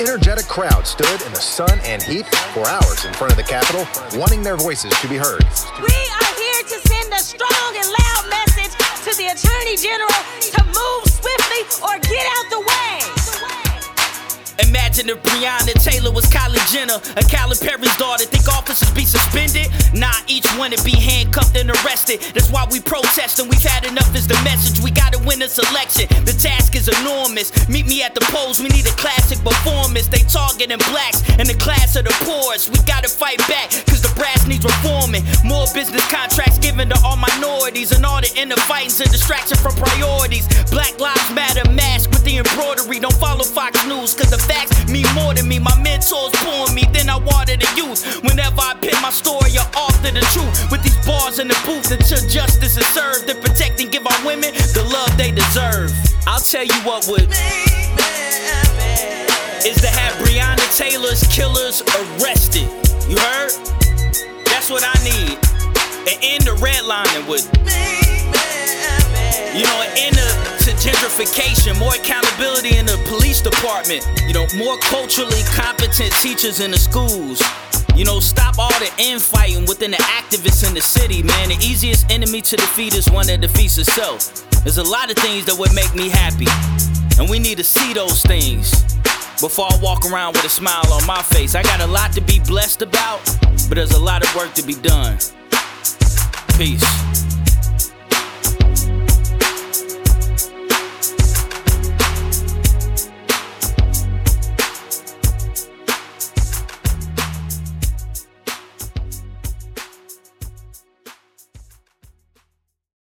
energetic crowd stood in the sun and heat for hours in front of the Capitol, wanting their voices to be heard. We are here to send a strong and loud message to the Attorney General to move swiftly or get out the way. Imagine if Breonna Taylor was Kylie Jenner, a Calipari's daughter. Think officers be suspended? Nah, each one to be handcuffed and arrested. That's why we protest and we've had enough is the message. We gotta win this election. The task is enormous. Meet me at the polls, we need a classic performance. They targeting blacks and the class of the poorest. We gotta fight back, cause the brass needs reforming. More business contracts given to all minorities and all the inner fightings and distraction from priorities. Black Lives Matter mask with the embroidery. Don't follow Fox News, cause the facts mean more to me. My mentors pulling the youth. Whenever I pin my story, off to the truth. With these bars in the booth until justice is served and protect and give our women the love they deserve. I'll tell you what would is to have Breonna Taylor's killers arrested. You heard? That's what I need. And end the redlining with. More accountability in the police department. You know, more culturally competent teachers in the schools. You know, stop all the infighting within the activists in the city, man. The easiest enemy to defeat is one that defeats itself. There's a lot of things that would make me happy, and we need to see those things before I walk around with a smile on my face. I got a lot to be blessed about, but there's a lot of work to be done. Peace.